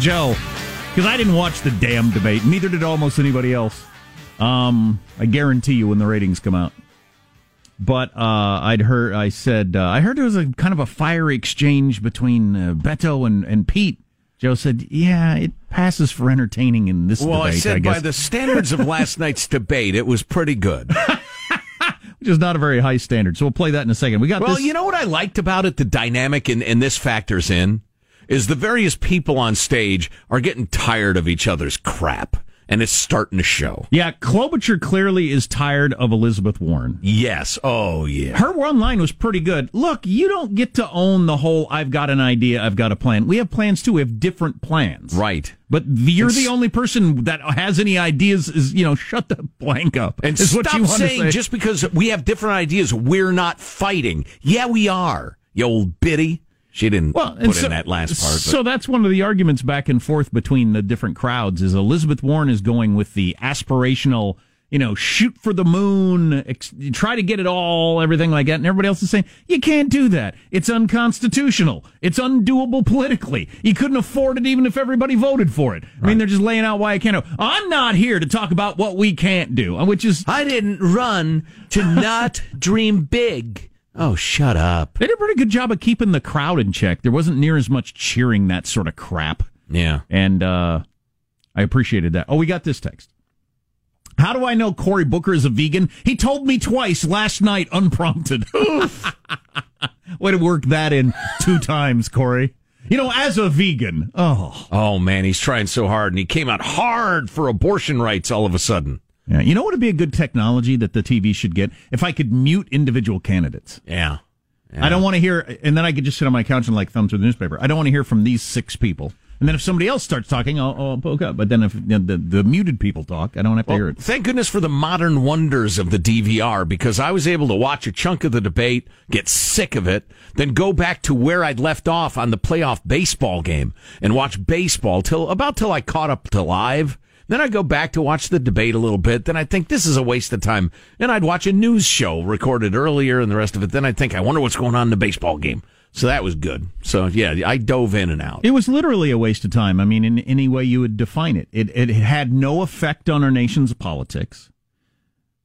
Joe because I didn't watch the damn debate. Neither did almost anybody else. Um, I guarantee you when the ratings come out. But uh, I'd heard. I said uh, I heard there was a kind of a fiery exchange between uh, Beto and, and Pete. Joe said, "Yeah, it passes for entertaining in this Well, debate." I said guess. by the standards of last night's debate, it was pretty good. which is not a very high standard. So we'll play that in a second. We got Well, this. you know what I liked about it? The dynamic, and, and this factors in, is the various people on stage are getting tired of each other's crap, and it's starting to show. yeah, Klobuchar clearly is tired of Elizabeth Warren. Yes. Oh, yeah. Her one line was pretty good. Look, you don't get to own the whole I've got an idea, I've got a plan. We have plans too. We have different plans. Right. But you're And the only person that has any ideas is, you know, shut the blank up. And stop saying say. just because we have different ideas, we're not fighting. Yeah, we are. You old biddy. She didn't well, put in that last part. So that's one of the arguments back and forth between the different crowds is Elizabeth Warren is going with the aspirational, you know, shoot for the moon, ex- try to get it all, everything like that. And everybody else is saying, you can't do that. It's unconstitutional. It's undoable politically. You couldn't afford it even if everybody voted for it. I mean, they're just laying out why I can't. I'm not here to talk about what we can't do, uh, which is. I didn't run to not dream big. Oh, shut up. They did a pretty good job of keeping the crowd in check. There wasn't near as much cheering that sort of crap. Yeah. And uh, I appreciated that. Oh, we got this text. How do I know Cory Booker is a vegan? He told me twice last night, unprompted. Way to work that in two times, Cory. You know, as a vegan, oh, Oh man, he's trying so hard, and he came out hard for abortion rights all of a sudden. Yeah. You know what would be a good technology that the TV should get? If I could mute individual candidates. Yeah. I don't want to hear, and then I could just sit on my couch and like thumb through the newspaper. I don't want to hear from these six people. And then if somebody else starts talking, I'll, I'll poke up. But then if the, the, the muted people talk, I don't have to hear it. thank goodness for the modern wonders of the DVR because I was able to watch a chunk of the debate, get sick of it, then go back to where I'd left off on the playoff baseball game and watch baseball till about till I caught up to live. Then I'd go back to watch the debate a little bit. Then I'd think this is a waste of time. And I'd watch a news show recorded earlier and the rest of it. Then I'd think, I wonder what's going on in the baseball game. So that was good. So yeah, I dove in and out. It was literally a waste of time. I mean, in any way you would define it, it, it had no effect on our nation's politics.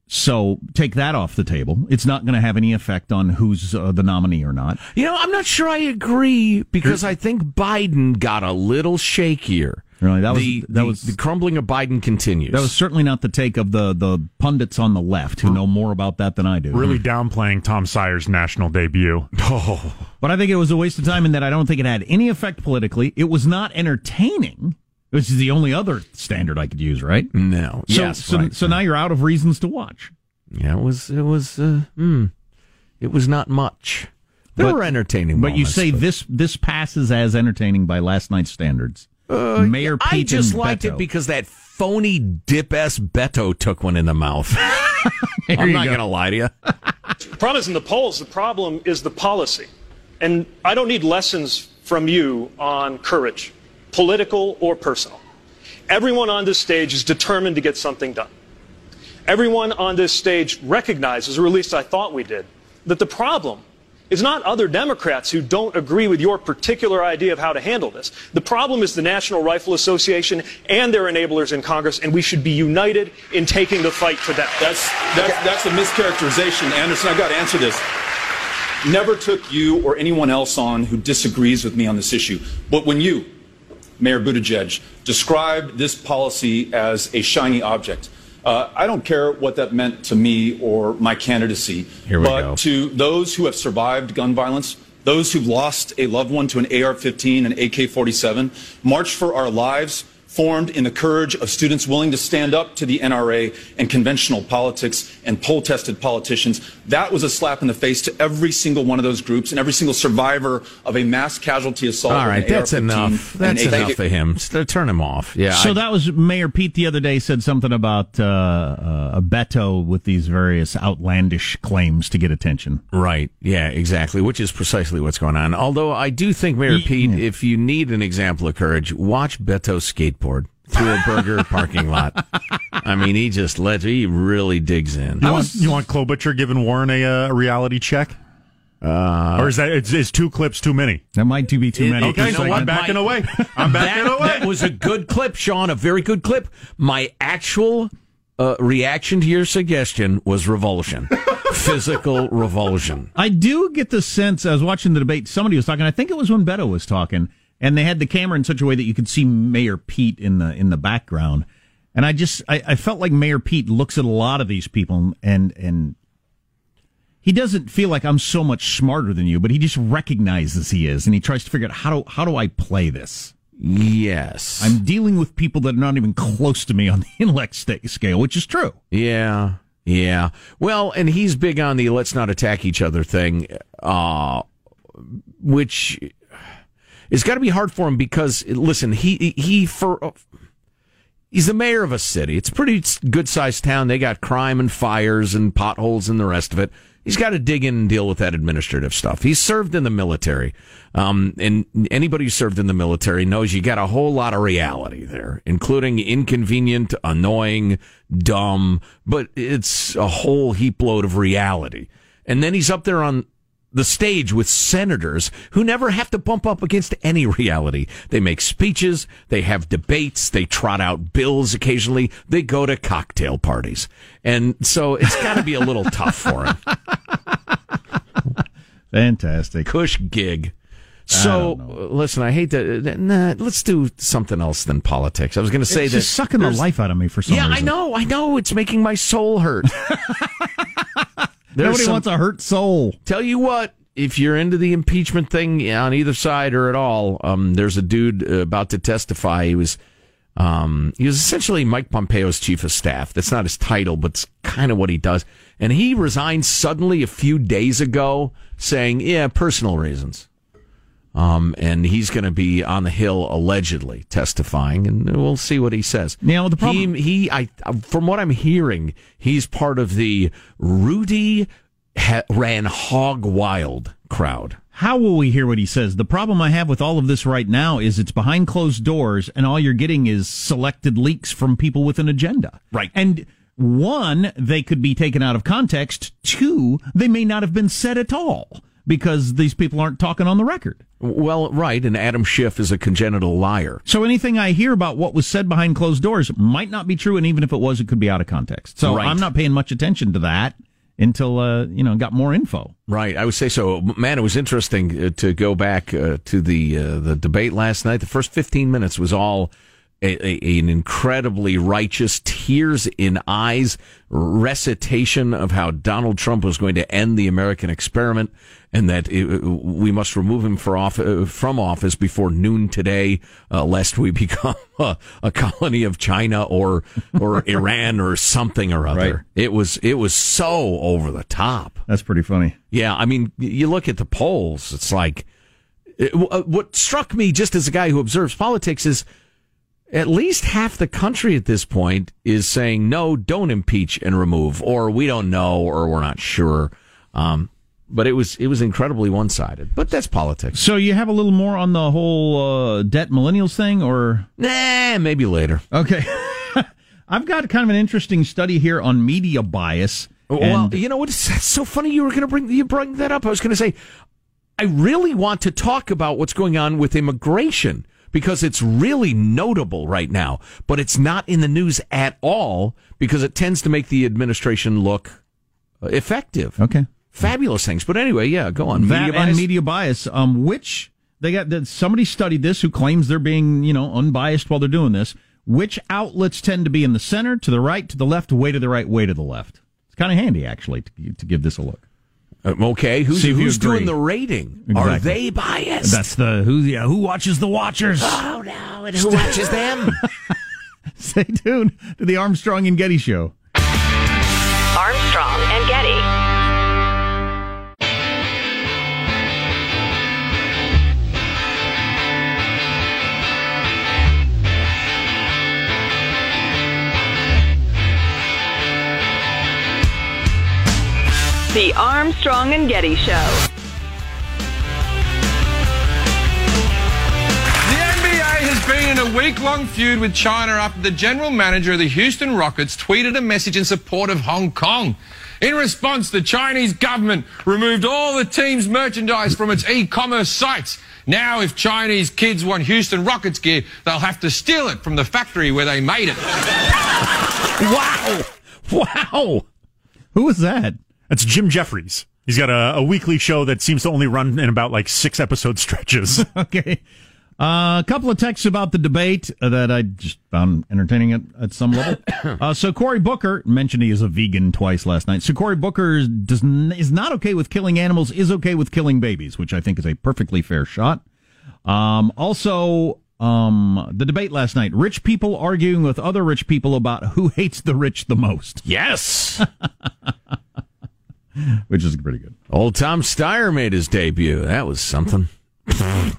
So take that off the table. It's not going to have any effect on who's uh, the nominee or not. You know, I'm not sure I agree because I think Biden got a little shakier. Really, that was the, that the- was the crumbling of Biden continues. that was certainly not the take of the the pundits on the left who know more about that than I do. Really downplaying Tom Steyer's national debut. Oh, But I think it was a waste of time in that I don't think it had any effect politically. It was not entertaining, which is the only other standard I could use, right? no. So, yes. so, right. so now you're out of reasons to watch. yeah, it was. It was. Uh, hmm. It was not much. There But- were entertaining. But you moments, say this this passes as entertaining by last night's standards. Uh, Mayor Pete I just and liked Beto. it because that phony dip s Beto took one in the mouth. I'm not go. going to lie to you. The problem isn't the polls, the problem is the policy. And I don't need lessons from you on courage, political or personal. Everyone on this stage is determined to get something done. Everyone on this stage recognizes, or at least I thought we did, that the problem is not other Democrats who don't agree with your particular idea of how to handle this. The problem is the National Rifle Association and their enablers in Congress, and we should be united in taking the fight to them. That's that's that's a mischaracterization, Anderson. I've got to answer this. Never took you or anyone else on who disagrees with me on this issue. But when you, Mayor Buttigieg, described this policy as a shiny object, uh, I don't care what that meant to me or my candidacy. Here we but go. to those who have survived gun violence, those who've lost a loved one to an AR-15 and AK-47, March for Our Lives, formed in the courage of students willing to stand up to the NRA and conventional politics and poll-tested politicians. That was a slap in the face to every single one of those groups and every single survivor of a mass casualty assault. All with right, an that's AR-15 enough. and That's AK enough of him. Turn him off. Yeah. So I- that was Mayor Pete the other day said something about uh, uh, a Beto with these various outlandish claims to get attention. Right. Yeah, exactly. Which is precisely what's going on. Although I do think, Mayor Pete, if you need an example of courage, watch Beto skateboard through a burger parking lot. I mean, he just let he really digs in. You want, you want Klobuchar giving Warren a, uh, reality check? Uh, or is that is, is two clips too many? That might be too It- many. Okay, so I'm backing Mike? away. I'm backing that, away. that was a good clip, Sean, a very good clip. My actual uh, reaction to your suggestion was revulsion. Physical revulsion. I do get the sense, I was watching the debate, somebody was talking, I think it was when Beto was talking, and they had the camera in such a way that you could see Mayor Pete in the in the background. And I just I, I felt like Mayor Pete looks at a lot of these people and and he doesn't feel like I'm so much smarter than you, but he just recognizes he is and he tries to figure out how do how do I play this? Yes. I'm dealing with people that are not even close to me on the intellect scale, which is true. Yeah. Yeah. Well, and he's big on the let's not attack each other thing, uh, which it's got to be hard for him because listen, he he for he's the mayor of a city. It's a pretty good sized town. They got crime and fires and potholes and the rest of it. He's got to dig in and deal with that administrative stuff. He's served in the military. Um, and anybody who served in the military knows you got a whole lot of reality there, including inconvenient, annoying, dumb, but it's a whole heap load of reality. And then he's up there on the stage with senators who never have to bump up against any reality. They make speeches, they have debates, they trot out bills occasionally, they go to cocktail parties. And so it's got to be a little tough for him. Fantastic. Cush gig. So listen, I hate to. Nah, let's do something else than politics. I was going to say It's that sucking the life out of me for some reason. Yeah, reason. I know, I know. It's making my soul hurt. There's Nobody some- wants a hurt soul. Tell you what, if you're into the impeachment thing on either side or at all, um, there's a dude about to testify. He was, um, he was essentially Mike Pompeo's chief of staff. That's not his title, but it's kind of what he does. And he resigned suddenly a few days ago, saying, "Yeah, personal reasons." Um, and he's going to be on the Hill allegedly testifying, and we'll see what he says. Now, the problem- he, he, I, from what I'm hearing, he's part of the Rudy ha- ran hog wild crowd. How will we hear what he says? The problem I have with all of this right now is it's behind closed doors, and all you're getting is selected leaks from people with an agenda. Right. And one, they could be taken out of context. Two, they may not have been said at all because these people aren't talking on the record. Well, right, and Adam Schiff is a congenital liar. So anything I hear about what was said behind closed doors might not be true, and even if it was, it could be out of context. So Right. I'm not paying much attention to that until uh, you know got more info. Right, I would say so. Man, it was interesting uh, to go back uh, to the uh, the debate last night. The first fifteen minutes was all a, a, an incredibly righteous, tears in eyes recitation of how Donald Trump was going to end the American experiment and that it, we must remove him for off, uh, from office before noon today, uh, lest we become a, a colony of China or or Iran or something or other. Right. It was it was so over the top. That's pretty funny. Yeah, I mean, you look at the polls, it's like it, uh, what struck me just as a guy who observes politics is at least half the country at this point is saying no, don't impeach and remove, or we don't know, or we're not sure. Um, but it was it was incredibly one sided. But that's politics. So you have a little more on the whole uh, debt millennials thing, or Nah, maybe later. okay? I've got kind of an interesting study here on media bias. Well, you know what? It's so funny you were going to bring you bring that up. I was going to say, I really want to talk about what's going on with immigration because it's really notable right now, but it's not in the news at all because it tends to make the administration look uh, effective. okay. Fabulous things. But anyway, yeah, go on. that Media bias? and media bias. Um, which they got that somebody studied this who claims they're being you know unbiased while they're doing this. Which outlets tend to be in the center, to the right, to the left, way to the right, way to the left? It's kind of handy actually to, to give this a look. Uh, okay, who's, who's doing the rating? Are they biased? That's the who yeah who watches the Watchers. oh no, and who watches them? Stay tuned to the Armstrong and Getty Show. The Armstrong and Getty Show. The NBA has been in a week long feud with China after the general manager of the Houston Rockets tweeted a message in support of Hong Kong. In response, the Chinese government removed all the team's merchandise from its e commerce sites. Now, if Chinese kids want Houston Rockets gear, they'll have to steal it from the factory where they made it. wow, wow. Who was that? That's Jim Jefferies. He's got a, a weekly show that seems to only run in about like six episode stretches. Okay. Uh, a couple of texts about the debate uh, that I just found entertaining at, at some level. uh, so Cory Booker mentioned he is a vegan twice last night. So Cory Booker does is not okay with killing animals, is okay with killing babies, which I think is a perfectly fair shot. Um, also, um, the debate last night: rich people arguing with other rich people about who hates the rich the most, Yes. which is pretty good. Old Tom Steyer made his debut. That was something.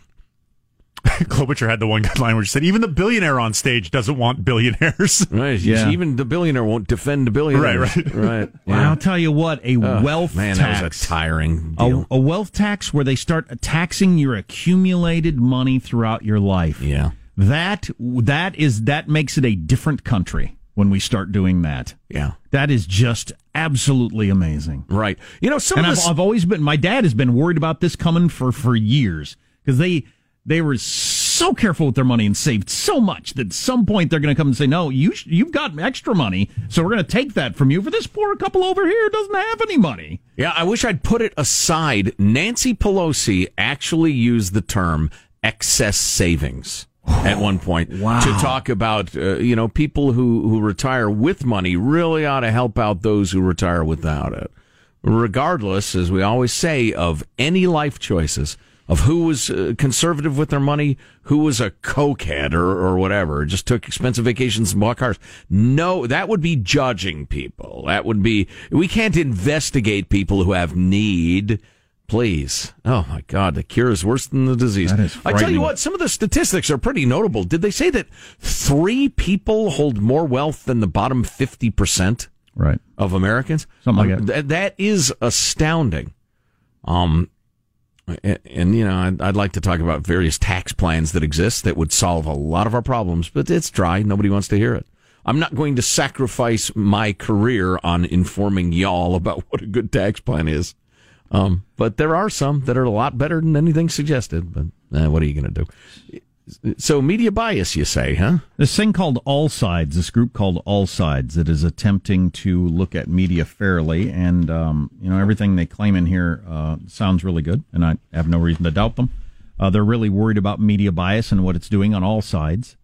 Klobuchar had the one good line where he said, even the billionaire on stage doesn't want billionaires. Right. Yeah. Even the billionaire won't defend the billionaire. Right, right. right. Well, I'll tell you what: a Ugh, wealth man, tax. that was a tiring a, a wealth tax where they start taxing your accumulated money throughout your life. yeah. That that is that makes it a different country when we start doing that. Yeah. That is just absolutely amazing. Right. You know, some and of I've, this. I've always been. My dad has been worried about this coming for for years because they they were so careful with their money and saved so much that at some point they're going to come and say, "No, you sh- you've got extra money, so we're going to take that from you for this poor couple over here doesn't have any money." Yeah, I wish I'd put it aside. Nancy Pelosi actually used the term excess savings at one point Wow. to talk about uh, you know people who who retire with money really ought to help out those who retire without it. Regardless, as we always say, of any life choices of who was uh, conservative with their money, who was a cokehead or, or whatever, just took expensive vacations and bought cars. No, that would be judging people. That would be, we can't investigate people who have need Please. Oh my God, the cure is worse than the disease. I tell you what, some of the statistics are pretty notable. Did they say that three people hold more wealth than the bottom 50% Right. of Americans? Something like Um, that. th- that is astounding. Um, and, and, you know, I'd, I'd like to talk about various tax plans that exist that would solve a lot of our problems, but it's dry. Nobody wants to hear it. I'm not going to sacrifice my career on informing y'all about what a good tax plan is. Um, but there are some that are a lot better than anything suggested. But eh, what are you going to do? So media bias, you say, huh? This thing called All Sides, this group called All Sides, that is attempting to look at media fairly, and um, you know everything they claim in here uh, sounds really good, and I have no reason to doubt them. Uh, they're really worried about media bias and what it's doing on all sides,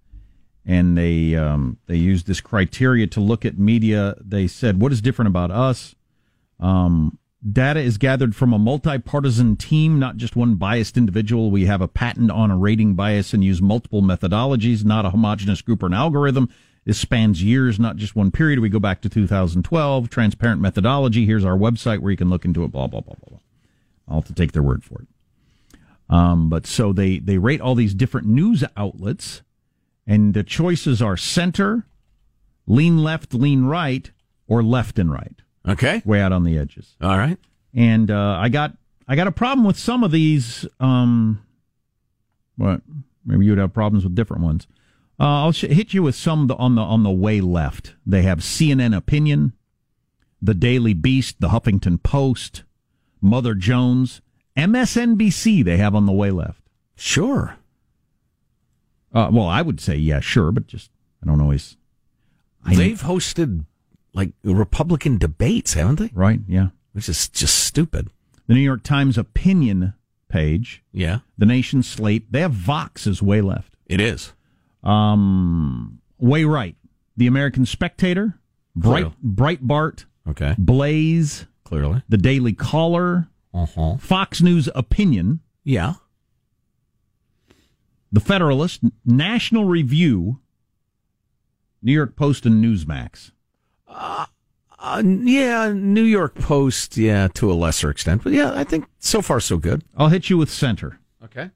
and they um, they use this criteria to look at media. They said, "What is different about us?" Um, data is gathered from a multi-partisan team, not just one biased individual. We have a patent on a rating bias and use multiple methodologies, not a homogenous group or an algorithm. This spans years, not just one period. We go back to 2012. Transparent methodology. Here's our website where you can look into it. Blah blah blah blah blah. I'll have to take their word for it. Um, but so they they rate all these different news outlets, and the choices are center, lean left, lean right, or left and right Okay. way out on the edges. All right. And uh, I got I got a problem with some of these. Um, what? Maybe you'd have problems with different ones. Uh, I'll sh- hit you with some the, on the on the way left. They have CNN Opinion, the Daily Beast, the Huffington Post, Mother Jones, MSNBC. They have on the way left. Sure. Uh, well, I would say yeah, sure, but just I don't always. I They've hosted like Republican debates, haven't they? right, yeah. Which is just stupid. The New York Times opinion page, Yeah. the Nation slate. They have Vox as way left. It is. Um, way right. The American Spectator, Bright, Breitbart, Okay. Blaze, Clearly. the Daily Caller, Uh-huh. Fox News Opinion, Yeah. The Federalist, National Review, New York Post, and Newsmax. Uh, yeah, New York Post, yeah, to a lesser extent. But yeah, I think so far so good. I'll hit you with Center. Okay.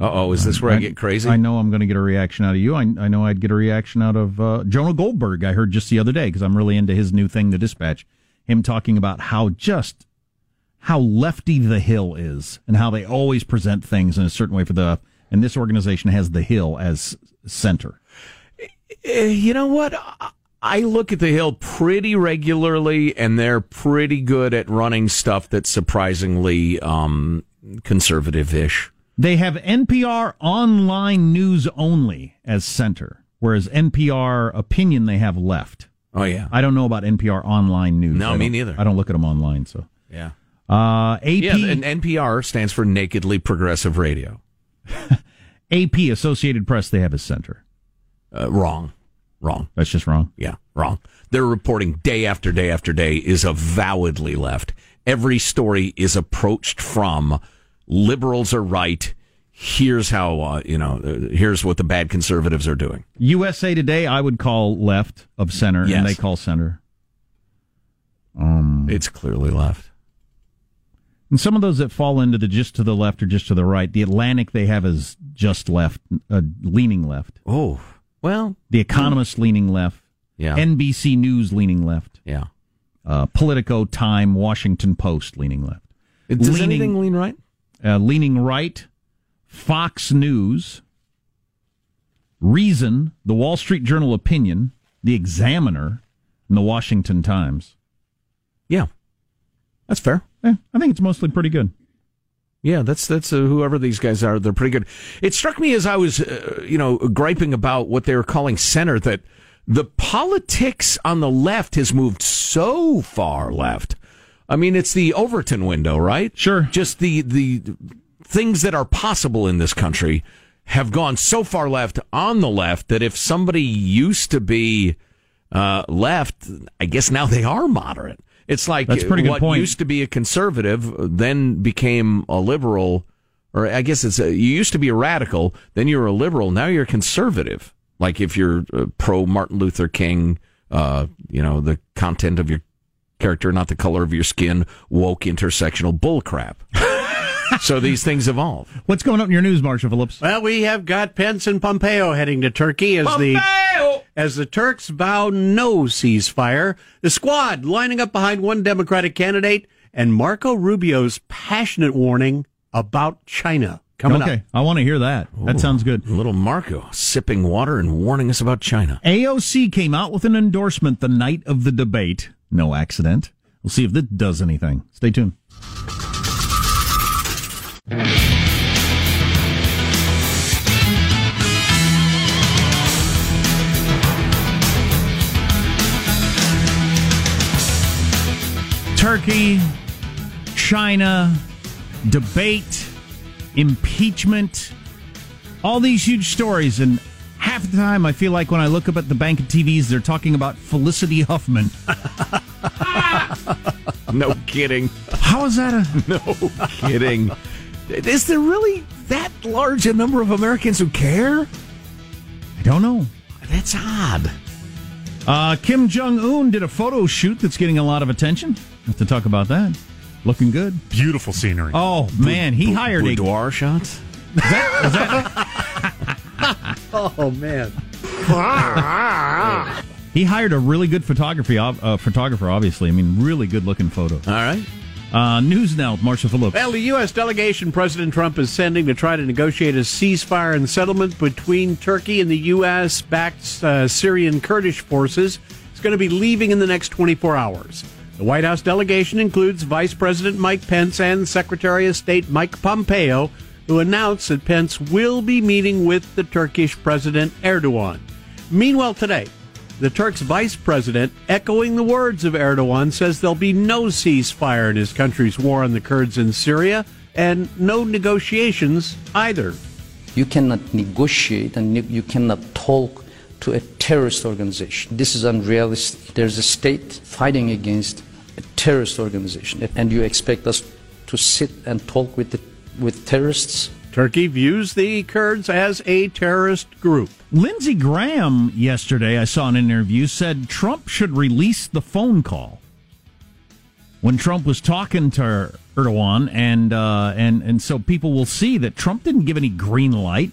Uh oh, is this where I, get crazy? I know I'm going to get a reaction out of you. I, I know I'd get a reaction out of uh, Jonah Goldberg. I heard just the other day because I'm really into his new thing, The Dispatch. Him talking about how just how lefty the Hill is and how they always present things in a certain way for the. And this organization has the Hill as center. Eh, you know what? I- look at the Hill pretty regularly, and they're pretty good at running stuff that's surprisingly um, conservative-ish. They have NPR online news only as center, whereas NPR opinion they have left. Oh yeah, I don't know about NPR online news. No, I me neither. I don't look at them online. So yeah, uh, AP yeah. And NPR stands for Nakedly Progressive Radio. AP Associated Press they have as center. Uh, wrong, wrong. That's just wrong. Yeah, wrong. Their reporting day after day after day is avowedly left. Every story is approached from liberals are right. Here's how uh, you know. Uh, here's what the bad conservatives are doing. USA Today I would call left of center, Yes. and they call center. Um, It's clearly left. and some of those that fall into the just to the left or just to the right. The Atlantic they have is just left, uh, leaning left. Oh well, The Economist leaning left. yeah, NBC News leaning left. yeah. Uh, Politico, Time, Washington Post leaning left. Does Leaning- anything lean right? uh, leaning right, Fox News, Reason, the Wall Street Journal Opinion, the Examiner, and the Washington Times. Yeah, that's fair. Eh, I think it's mostly pretty good. Yeah, that's that's uh, whoever these guys are. They're pretty good. It struck me as I was, uh, you know, griping about what they were calling center that the politics on the left has moved so far left. I mean, it's the Overton window, right? Sure. Just the the things that are possible in this country have gone so far left on the left that if somebody used to be uh, left, I guess now they are moderate. It's like That's a pretty good what point. used to be a conservative then became a liberal, or I guess it's a, you used to be a radical, then you're a liberal, now you're a conservative. Like if you're uh, pro Martin Luther King, uh, you know the content of your character, not the color of your skin, woke intersectional bullcrap. so these things evolve. What's going on in your news, Marshall Phillips? Well, we have got Pence and Pompeo heading to Turkey as the as the Turks vow no ceasefire. The squad lining up behind one Democratic candidate and Marco Rubio's passionate warning about China coming okay, up. I want to hear that. That sounds good. Little Marco sipping water and warning us about China. AOC came out with an endorsement the night of the debate. No accident. We'll see if this does anything. Stay tuned. Turkey, China, debate, impeachment, all these huge stories. And half the time, I feel like when I look up at the bank of TVs, they're talking about Felicity Huffman. No kidding. How is that a. No kidding. Is there really that large a number of Americans who care? I don't know. That's odd. Uh, Kim Jong Un did a photo shoot that's getting a lot of attention. Have to talk about that. Looking good. Beautiful scenery. Oh man, he hired a Boudoir shots. Oh man. he hired a really good photography uh, photographer. Obviously, I mean, really good looking photo. All right. Uh, news now with Marshall Phillips. Well, the U.S. delegation President Trump is sending to try to negotiate a ceasefire and settlement between Turkey and the U.S. backed uh, Syrian Kurdish forces is going to be leaving in the next 24 hours. The White House delegation includes Vice President Mike Pence and Secretary of State Mike Pompeo, who announced that Pence will be meeting with the Turkish President Erdogan. Meanwhile, today, the Turks' vice president, echoing the words of Erdogan, says there'll be no ceasefire in his country's war on the Kurds in Syria and no negotiations either. You cannot negotiate and you cannot talk to a terrorist organization. This is unrealistic. There's a state fighting against a terrorist organization, and you expect us to sit and talk with the, with terrorists? Turkey views the Kurds as a terrorist group. Lindsey Graham yesterday, I saw an interview, said Trump should release the phone call when Trump was talking to Erdogan, and uh, and and so people will see that Trump didn't give any green light.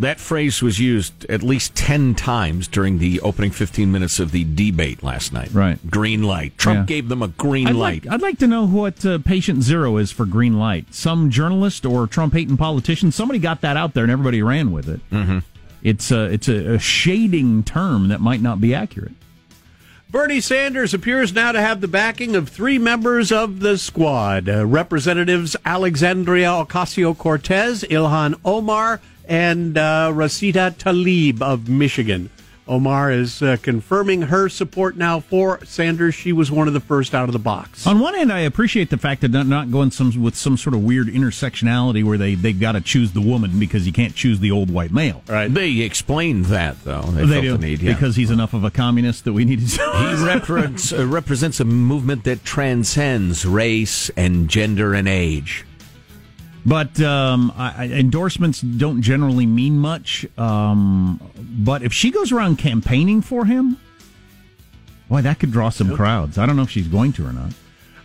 That phrase was used at least 10 times during the opening 15 minutes of the debate last night. Right. Green light. Trump Yeah. gave them a green I'd light. like, I'd like to know what uh, patient zero is for green light. Some journalist or Trump hating politician, somebody got that out there and everybody ran with it. Mm-hmm. It's a it's a, a shading term that might not be accurate. Bernie Sanders appears now to have the backing of three members of the squad uh, Representatives Alexandria Ocasio Cortez, Ilhan Omar, and uh, Rashida Tlaib of Michigan. Omar is uh, confirming her support now for Sanders. She was one of the first out of the box. On one hand, I appreciate the fact that they're not going some with some sort of weird intersectionality where they they've got to choose the woman because you can't choose the old white male. Right. They explained that, though. They, They felt do the need, yeah. because he's enough of a communist that we need to. he represents, uh, represents a movement that transcends race and gender and age. But um, I, endorsements don't generally mean much. Um, but if she goes around campaigning for him, boy, that could draw some crowds. I don't know if she's going to or not.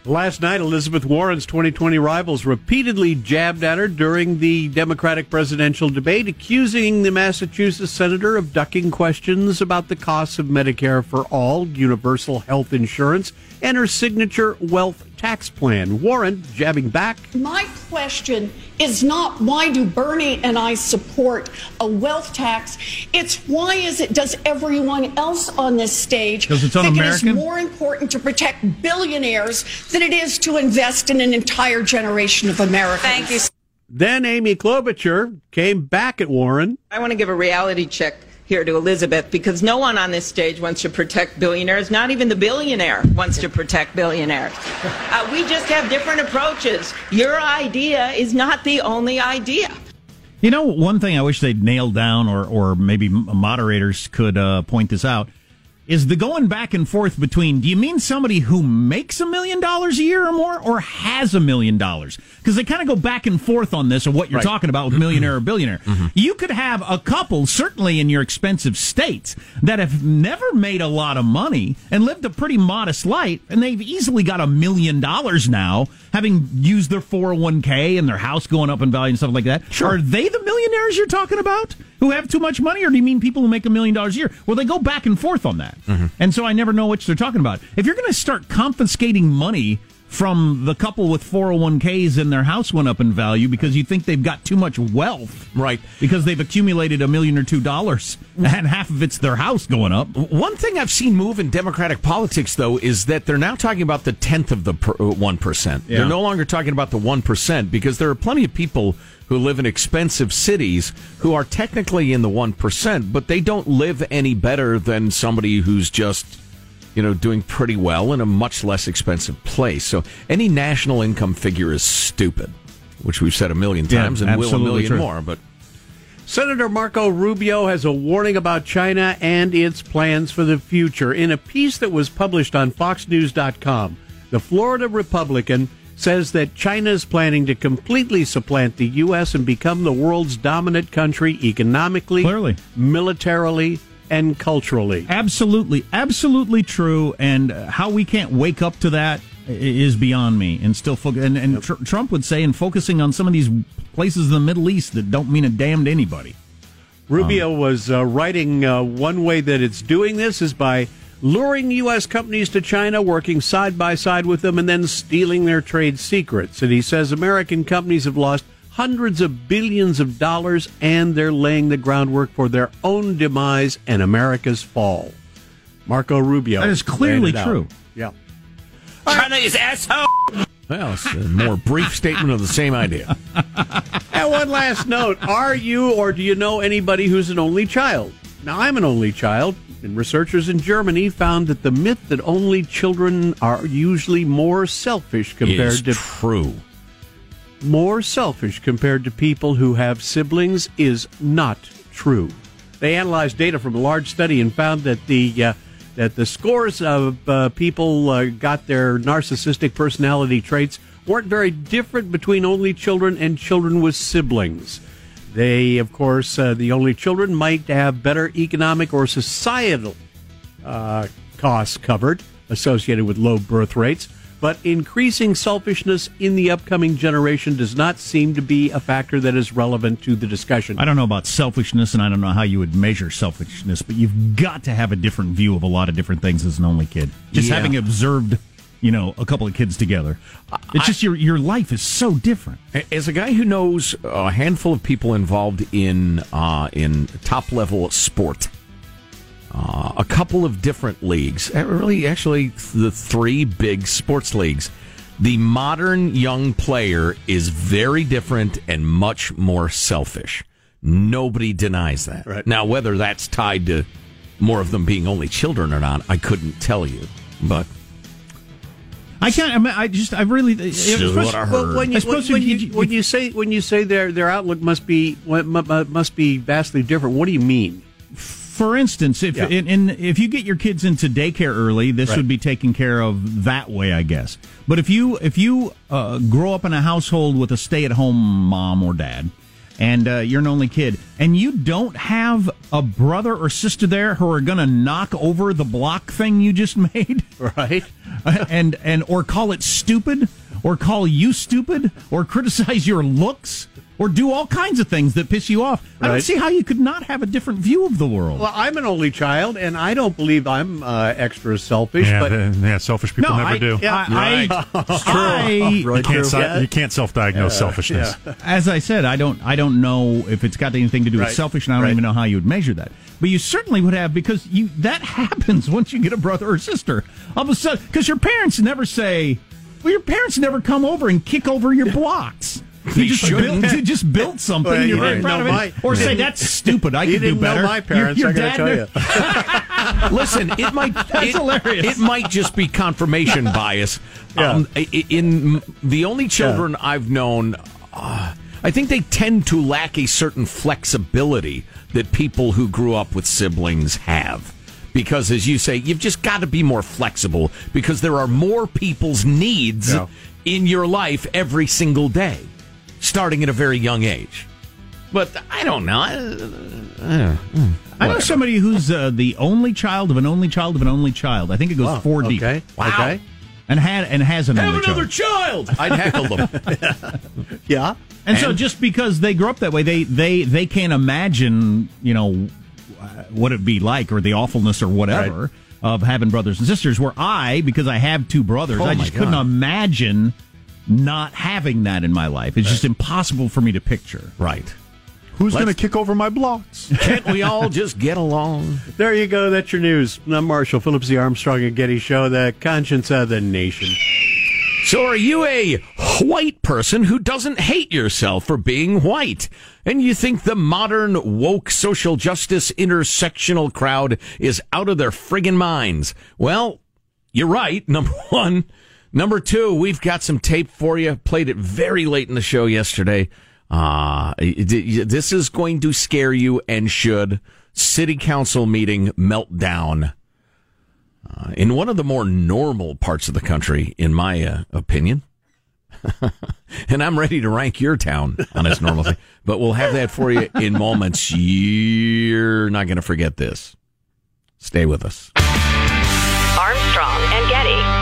Last night, Elizabeth Warren's 2020 rivals repeatedly jabbed at her during the Democratic presidential debate, accusing the Massachusetts senator of ducking questions about the costs of Medicare for all, universal health insurance, and her signature wealth tax plan. Warren jabbing back. My question is not why do Bernie and I support a wealth tax? It's why is it does everyone else on this stage it's think it is more important to protect billionaires than it is to invest in an entire generation of Americans? Thank you. Then Amy Klobuchar came back at Warren. I want to give a reality check here to Elizabeth because no one on this stage wants to protect billionaires. Not even the billionaire wants to protect billionaires. Uh, we just have different approaches. Your idea is not the only idea. You know, one thing I wish they'd nailed down, or or maybe moderators could uh, point this out. Is the going back and forth between do you mean somebody who makes a million dollars a year or more or has a million dollars? Because they kind of go back and forth on this of what you're Right. talking about with millionaire or mm-hmm. billionaire. Mm-hmm. You could have a couple, certainly in your expensive states, that have never made a lot of money and lived a pretty modest life, and they've easily got a million dollars now, having used their 401k and their house going up in value and stuff like that. sure. Are they the millionaires you're talking about who have too much money, or do you mean people who make a million dollars a year? Well, they go back and forth on that. Mm-hmm. And so I never know which they're talking about. If you're going to start confiscating money from the couple with 401ks and their house went up in value because you think they've got too much wealth. Right. Because they've accumulated a million or two dollars and half of it's their house going up. One thing I've seen move in Democratic politics, though, is that they're now talking about the tenth of the uh, one percent. Yeah. They're no longer talking about the one percent because there are plenty of people who live in expensive cities who are technically in the one percent, but they don't live any better than somebody who's just you know doing pretty well in a much less expensive place. So any national income figure is stupid, which we've said a million Yeah, times and will a million true. more. But Senator Marco Rubio has a warning about China and its plans for the future. In a piece that was published on FoxNews.com, the Florida Republican says that China is planning to completely supplant the U.S. and become the world's dominant country economically, Clearly. militarily, and culturally. Absolutely, absolutely true. And uh, how we can't wake up to that is beyond me. And still, fo- and, and tr- Trump would say, and focusing on some of these places in the Middle East that don't mean a damn to anybody. Rubio was uh, writing uh, one way that it's doing this is by luring U.S. companies to China, working side by side with them, and then stealing their trade secrets. And he says American companies have lost hundreds of billions of dollars and they're laying the groundwork for their own demise and America's fall. Marco Rubio. That is clearly laid it out. true. Yeah. China is asshole. Well, it's a more brief statement of the same idea. And one last note Are you or do you know anybody who's an only child? Now, I'm an only child, and researchers in Germany found that the myth that only children are usually more selfish compared Is to true. More selfish compared to people who have siblings is not true. They analyzed data from a large study and found that the uh, that the scores of uh, people uh, got their narcissistic personality traits weren't very different between only children and children with siblings. They, of course, uh, the only children might have better economic or societal uh, costs covered associated with low birth rates, but increasing selfishness in the upcoming generation does not seem to be a factor that is relevant to the discussion. I don't know about selfishness, and I don't know how you would measure selfishness, but you've got to have a different view of a lot of different things as an only kid. Just Yeah. having observed, you know, a couple of kids together, it's just your your life is so different. As a guy who knows a handful of people involved in uh, in top level sport, uh, a couple of different leagues, uh, really, actually, the three big sports leagues. The modern young player is very different and much more selfish. Nobody denies that. Right. Now, whether that's tied to more of them being only children or not, I couldn't tell you. But I can't. I, mean, I just. I really. So what I Well, heard. when you, suppose when, you- you, you- when you say when you say their their outlook must be mu- mu- must be vastly different, what do you mean? For instance, if Yeah. in, in, if you get your kids into daycare early, this Right. would be taken care of that way, I guess. But if you if you uh, grow up in a household with a stay at home mom or dad, and uh, you're an only kid, and you don't have a brother or sister there who are going to knock over the block thing you just made, Right? and and or call it stupid, or call you stupid, or criticize your looks, or do all kinds of things that piss you off, I don't see how you could not have a different view of the world. Well, I'm an only child, and I don't believe I'm uh, extra selfish. Yeah, but the- yeah, selfish people No, never I- do. yeah, I- I- you can't, si- Yeah. you can't self-diagnose selfishness. As I said, I don't I don't know if it's got anything to do with Right. selfish, and I don't Right. even know how you would measure that. But you certainly would have because you that happens once you get a brother or sister. All of a sudden, because your parents never say, well, your parents never come over and kick over your blocks. They You just built, you just built something. Well, and you're you very didn't proud of it. my- or say that's stupid. I you can do didn't better. know my parents. Your, I your got to tell you. Listen, it might That's it, hilarious. It might just be confirmation bias. Um, i- i- in the only children I've known, uh, I think they tend to lack a certain flexibility that people who grew up with siblings have. because, as you say, you've just got to be more flexible because there are more people's needs Yeah. in your life every single day, starting at a very young age. But I don't know. I, I don't know. I know somebody who's uh, the only child of an only child of an only child. I think it goes Wow, four deep. okay, Wow. okay. And had and has an Have only another child. child. I'd heckle them. Yeah. And, so just because they grew up that way, they they they can't imagine, you know, uh, what it'd be like or the awfulness or whatever of having brothers and sisters. Where I, because I have two brothers, Oh I my just couldn't God. imagine not having that in my life. It's just impossible for me to picture. right. Who's going to kick over my blocks? Can't we all just get along? There you go. That's your news. I'm Marshall Phillips, the Armstrong and Getty Show, the conscience of the nation. So, are you a white person who doesn't hate yourself for being white? And you think the modern woke social justice intersectional crowd is out of their friggin' minds? Well, you're right, number one. Number two, we've got some tape for you. Played it very late in the show yesterday. Uh, this is going to scare you and should. City council meeting meltdown uh, in one of the more normal parts of the country, in my uh, opinion. and I'm ready to rank your town on its normalcy, but we'll have that for you in moments. You're not going to forget this. Stay with us. Armstrong and Getty.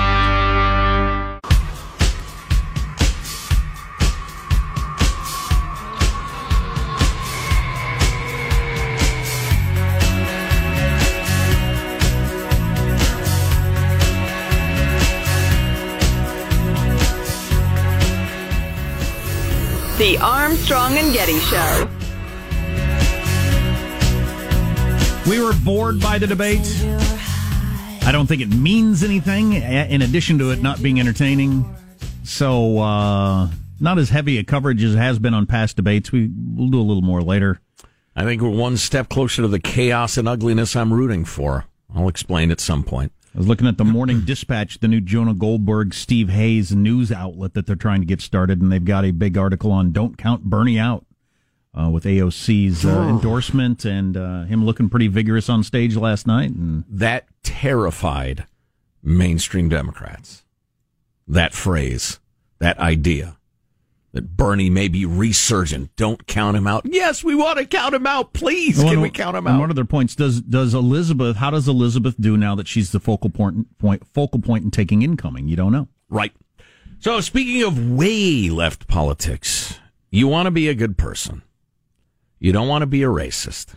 The Armstrong and Getty Show. We were bored by the debate. I don't think it means anything in addition to it not being entertaining. So, uh, not as heavy a coverage as it has been on past debates. We, we'll do a little more later. I think we're one step closer to the chaos and ugliness I'm rooting for. I'll explain at some point. I was looking at the Morning Dispatch, the new Jonah Goldberg, Steve Hayes news outlet that they're trying to get started, and they've got a big article on "Don't Count Bernie Out" uh, with AOC's uh, endorsement and uh, him looking pretty vigorous on stage last night. And That terrified mainstream Democrats. That phrase, that idea that Bernie may be resurgent. Don't count him out. Yes, we want to count him out. Please, can we count him out? one of their points does does Elizabeth? How does Elizabeth do now that she's the focal point point focal point in taking incoming? You don't know. Right. So, speaking of way left politics, you want to be a good person. You don't want to be a racist.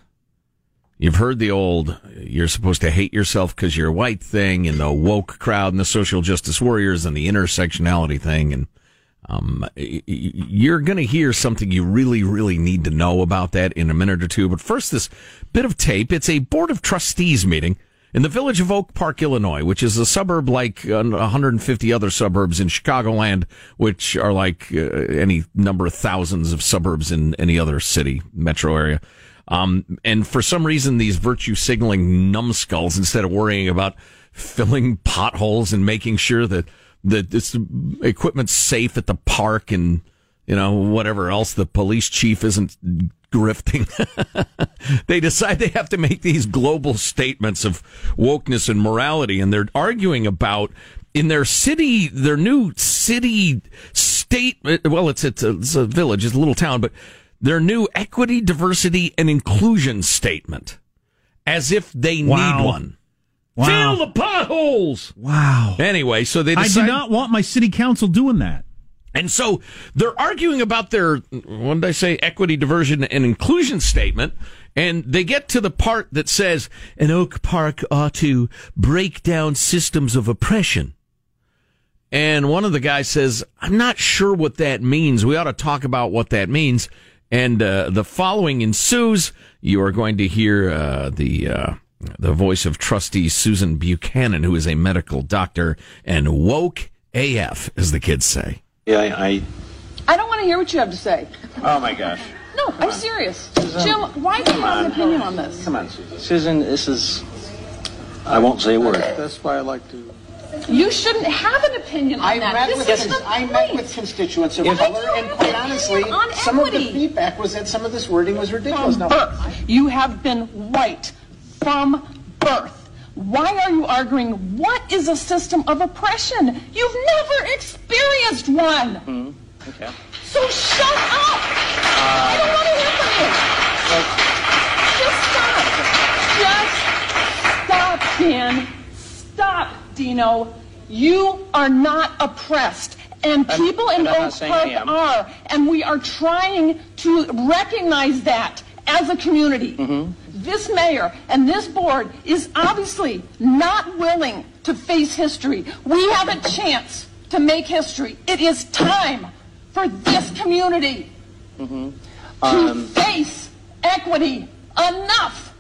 You've heard the old, you're supposed to hate yourself because you're white thing, and the woke crowd, and the social justice warriors, and the intersectionality thing. And um, you're going to hear something you really, really need to know about that in a minute or two. But first, this bit of tape. It's a Board of Trustees meeting in the village of Oak Park, Illinois, which is a suburb like uh, 150 other suburbs in Chicagoland, which are like uh, any number of thousands of suburbs in any other city, metro area. Um, and for some reason, these virtue signaling numbskulls, instead of worrying about filling potholes and making sure that that this equipment's safe at the park and you know whatever else the police chief isn't grifting they decide they have to make these global statements of wokeness and morality and they're arguing about in their city their new city state well it's it's a, it's a village it's a little town but their new equity diversity and inclusion statement as if they Wow. need one Wow. fill the potholes Wow. Anyway, so they I decide. do not want my city council doing that. And so they're arguing about their, what did I say, equity, diversion, and inclusion statement. And they get to the part that says an Oak Park ought to break down systems of oppression. And one of the guys says, I'm not sure what that means. We ought to talk about what that means. And uh, the following ensues. You are going to hear uh, the uh, the voice of trustee Susan Buchanan, who is a medical doctor and woke AF, as the kids say. Yeah, I. I I don't want to hear what you have to say. oh my gosh. No, I'm serious. Jim, why do you have an opinion on this? Come on, Susan. Susan, this is. I won't say a word. That's why I like to. You shouldn't have an opinion on I that. met, this with, is the I met with constituents of color, and have quite an honestly, opinion on some of the feedback was that some of this wording was ridiculous. From Now, birth. You have been white from birth. Why are you arguing what is a system of oppression? You've never experienced one. Hmm, okay. So shut up. I don't want to hear from you. Just stop. Just stop, Dan. Stop, Dino. You are not oppressed. And I'm- people in I'm not Oak Park are. And we are trying to recognize that as a community. Mm-hmm. This mayor and this board is obviously not willing to face history. We have a chance to make history. It is time for this community Mm-hmm. to Um, face equity. Enough.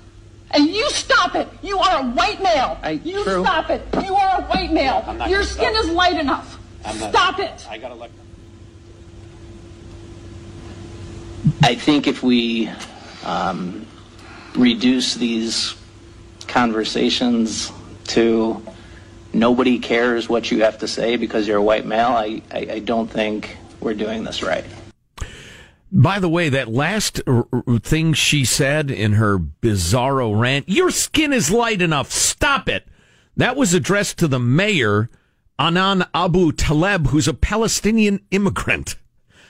And you stop it. You are a white male. you true. stop it. You are a white male. I'm Your skin stop. is light enough. I'm not- Stop it. I gotta let. I think if we um, reduce these conversations to nobody cares what you have to say because you're a white male, I, I, I don't think we're doing this right. By the way, that last r- r- thing she said in her bizarro rant, your skin is light enough. Stop it. That was addressed to the mayor, Anan Abu Taleb, who's a Palestinian immigrant.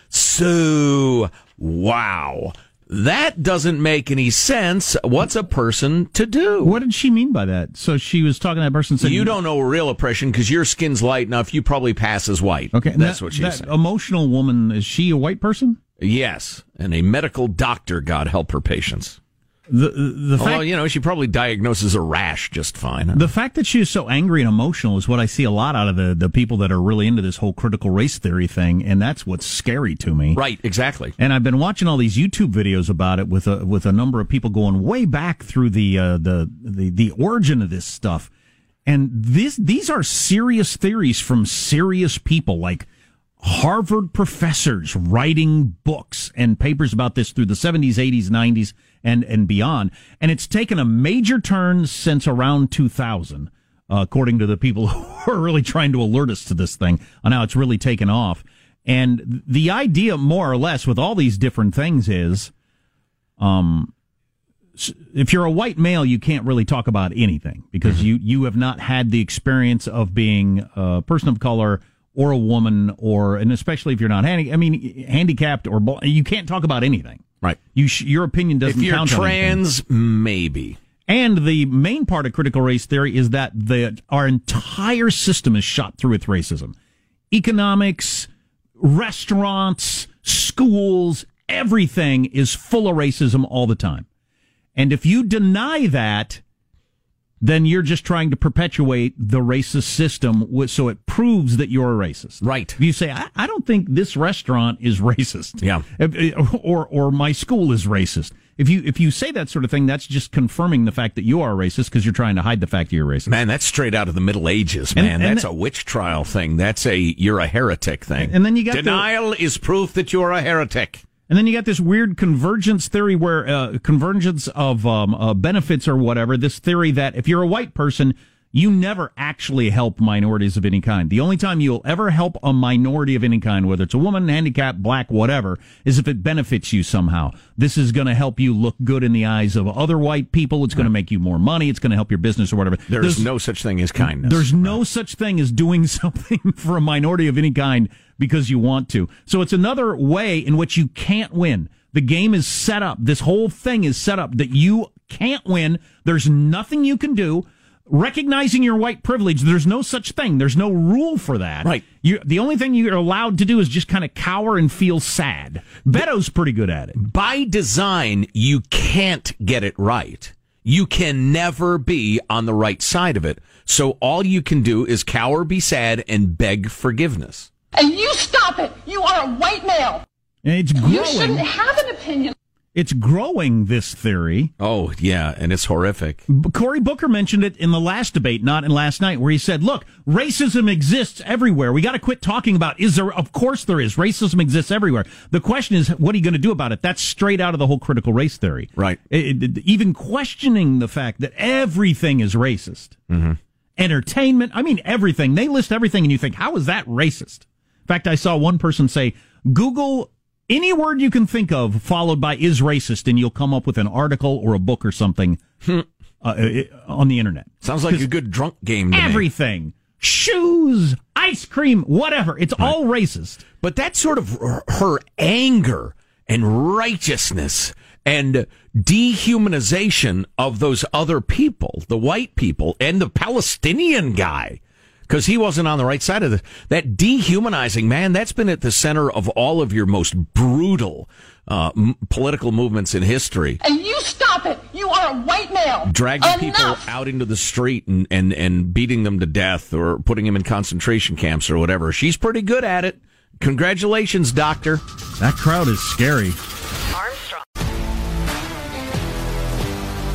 So, wow. That doesn't make any sense. What's a person to do? What did she mean by that? So she was talking to that person saying you don't know real oppression because your skin's light enough. You probably pass as white. Okay, that's that- what she's that saying. Emotional woman is she a white person? Yes, and a medical doctor. God help her patients. The the fact you know she probably diagnoses a rash just fine. the fact that she is so angry and emotional is what I see a lot out of the the people that are really into this whole critical race theory thing, and that's what's scary to me. Right, exactly. And I've been watching all these YouTube videos about it with a with a number of people going way back through the uh, the the the origin of this stuff. And this these are serious theories from serious people like Harvard professors writing books and papers about this through the 70s, 80s, 90s and and beyond. And it's taken a major turn since around 2000. Uh, according to the people who are really trying to alert us to this thing on how it's really taken off. And the idea, more or less, with all these different things is, um, if you're a white male, you can't really talk about anything because you, you have not had the experience of being a person of color or a woman or, and especially if you're not handy, I mean, handicapped or, you can't talk about anything. Right. You sh- your opinion doesn't If you're count trans, maybe. And the main part of critical race theory is that the our entire system is shot through with racism. Economics, restaurants, schools, everything is full of racism all the time. And if you deny that, then you're just trying to perpetuate the racist system so it proves that you're a racist. Right. If you say, I, I don't think this restaurant is racist. Yeah. If- eh, Or, or my school is racist. If you, if you say that sort of thing, that's just confirming the fact that you are racist because you're trying to hide the fact that you're racist. Man, that's straight out of the Middle Ages, man. and that's the- a witch trial thing. That's a you're a heretic thing. And then you got the- denial is proof that you're a heretic. And then you got this weird convergence theory where uh, convergence of um, uh, benefits or whatever. This theory that if you're a white person, you never actually help minorities of any kind. The only time you'll ever help a minority of any kind, whether it's a woman, handicapped, black, whatever, is if it benefits you somehow. This is going to help you look good in the eyes of other white people. It's going to make you more money. It's going to help your business or whatever. There's, no such thing as kindness. There's no such thing as doing something for a minority of any kind because you want to. So it's another way in which you can't win. The game is set up. This whole thing is set up that you can't win. There's nothing you can do. Recognizing your white privilege, there's no such thing. There's no rule for that. Right. You, the only thing you're allowed to do is just kind of cower and feel sad. Beto's pretty good at it. By design, you can't get it right. You can never be on the right side of it. So all you can do is cower, be sad, and beg forgiveness. And you stop it. You are a white male. And it's You shouldn't have an opinion. It's growing, this theory. Oh, yeah, and it's horrific. Cory Booker mentioned it in the last debate, not in last night, where he said, look, racism exists everywhere. We got to quit talking about, is there, of course there is. Racism exists everywhere. The question is, what are you going to do about it? That's straight out of the whole critical race theory. Right. It- it- even questioning the fact that everything is racist. Mm-hmm. Entertainment, I mean, everything. They list everything and you think, how is that racist? In fact, I saw one person say, Google any word you can think of followed by is racist and you'll come up with an article or a book or something uh, on the internet. Sounds like a good drunk game. To me. Everything, shoes, ice cream, whatever. It's all racist. But that's sort of her anger and righteousness and dehumanization of those other people, the white people and the Palestinian guy. Because he wasn't on the right side of this. That dehumanizing, man, that's been at the center of all of your most brutal uh, m- political movements in history. And you stop it. You are a white male. Dragging Enough. people out into the street and, and, and beating them to death or putting them in concentration camps or whatever. She's pretty good at it. Congratulations, doctor. That crowd is scary.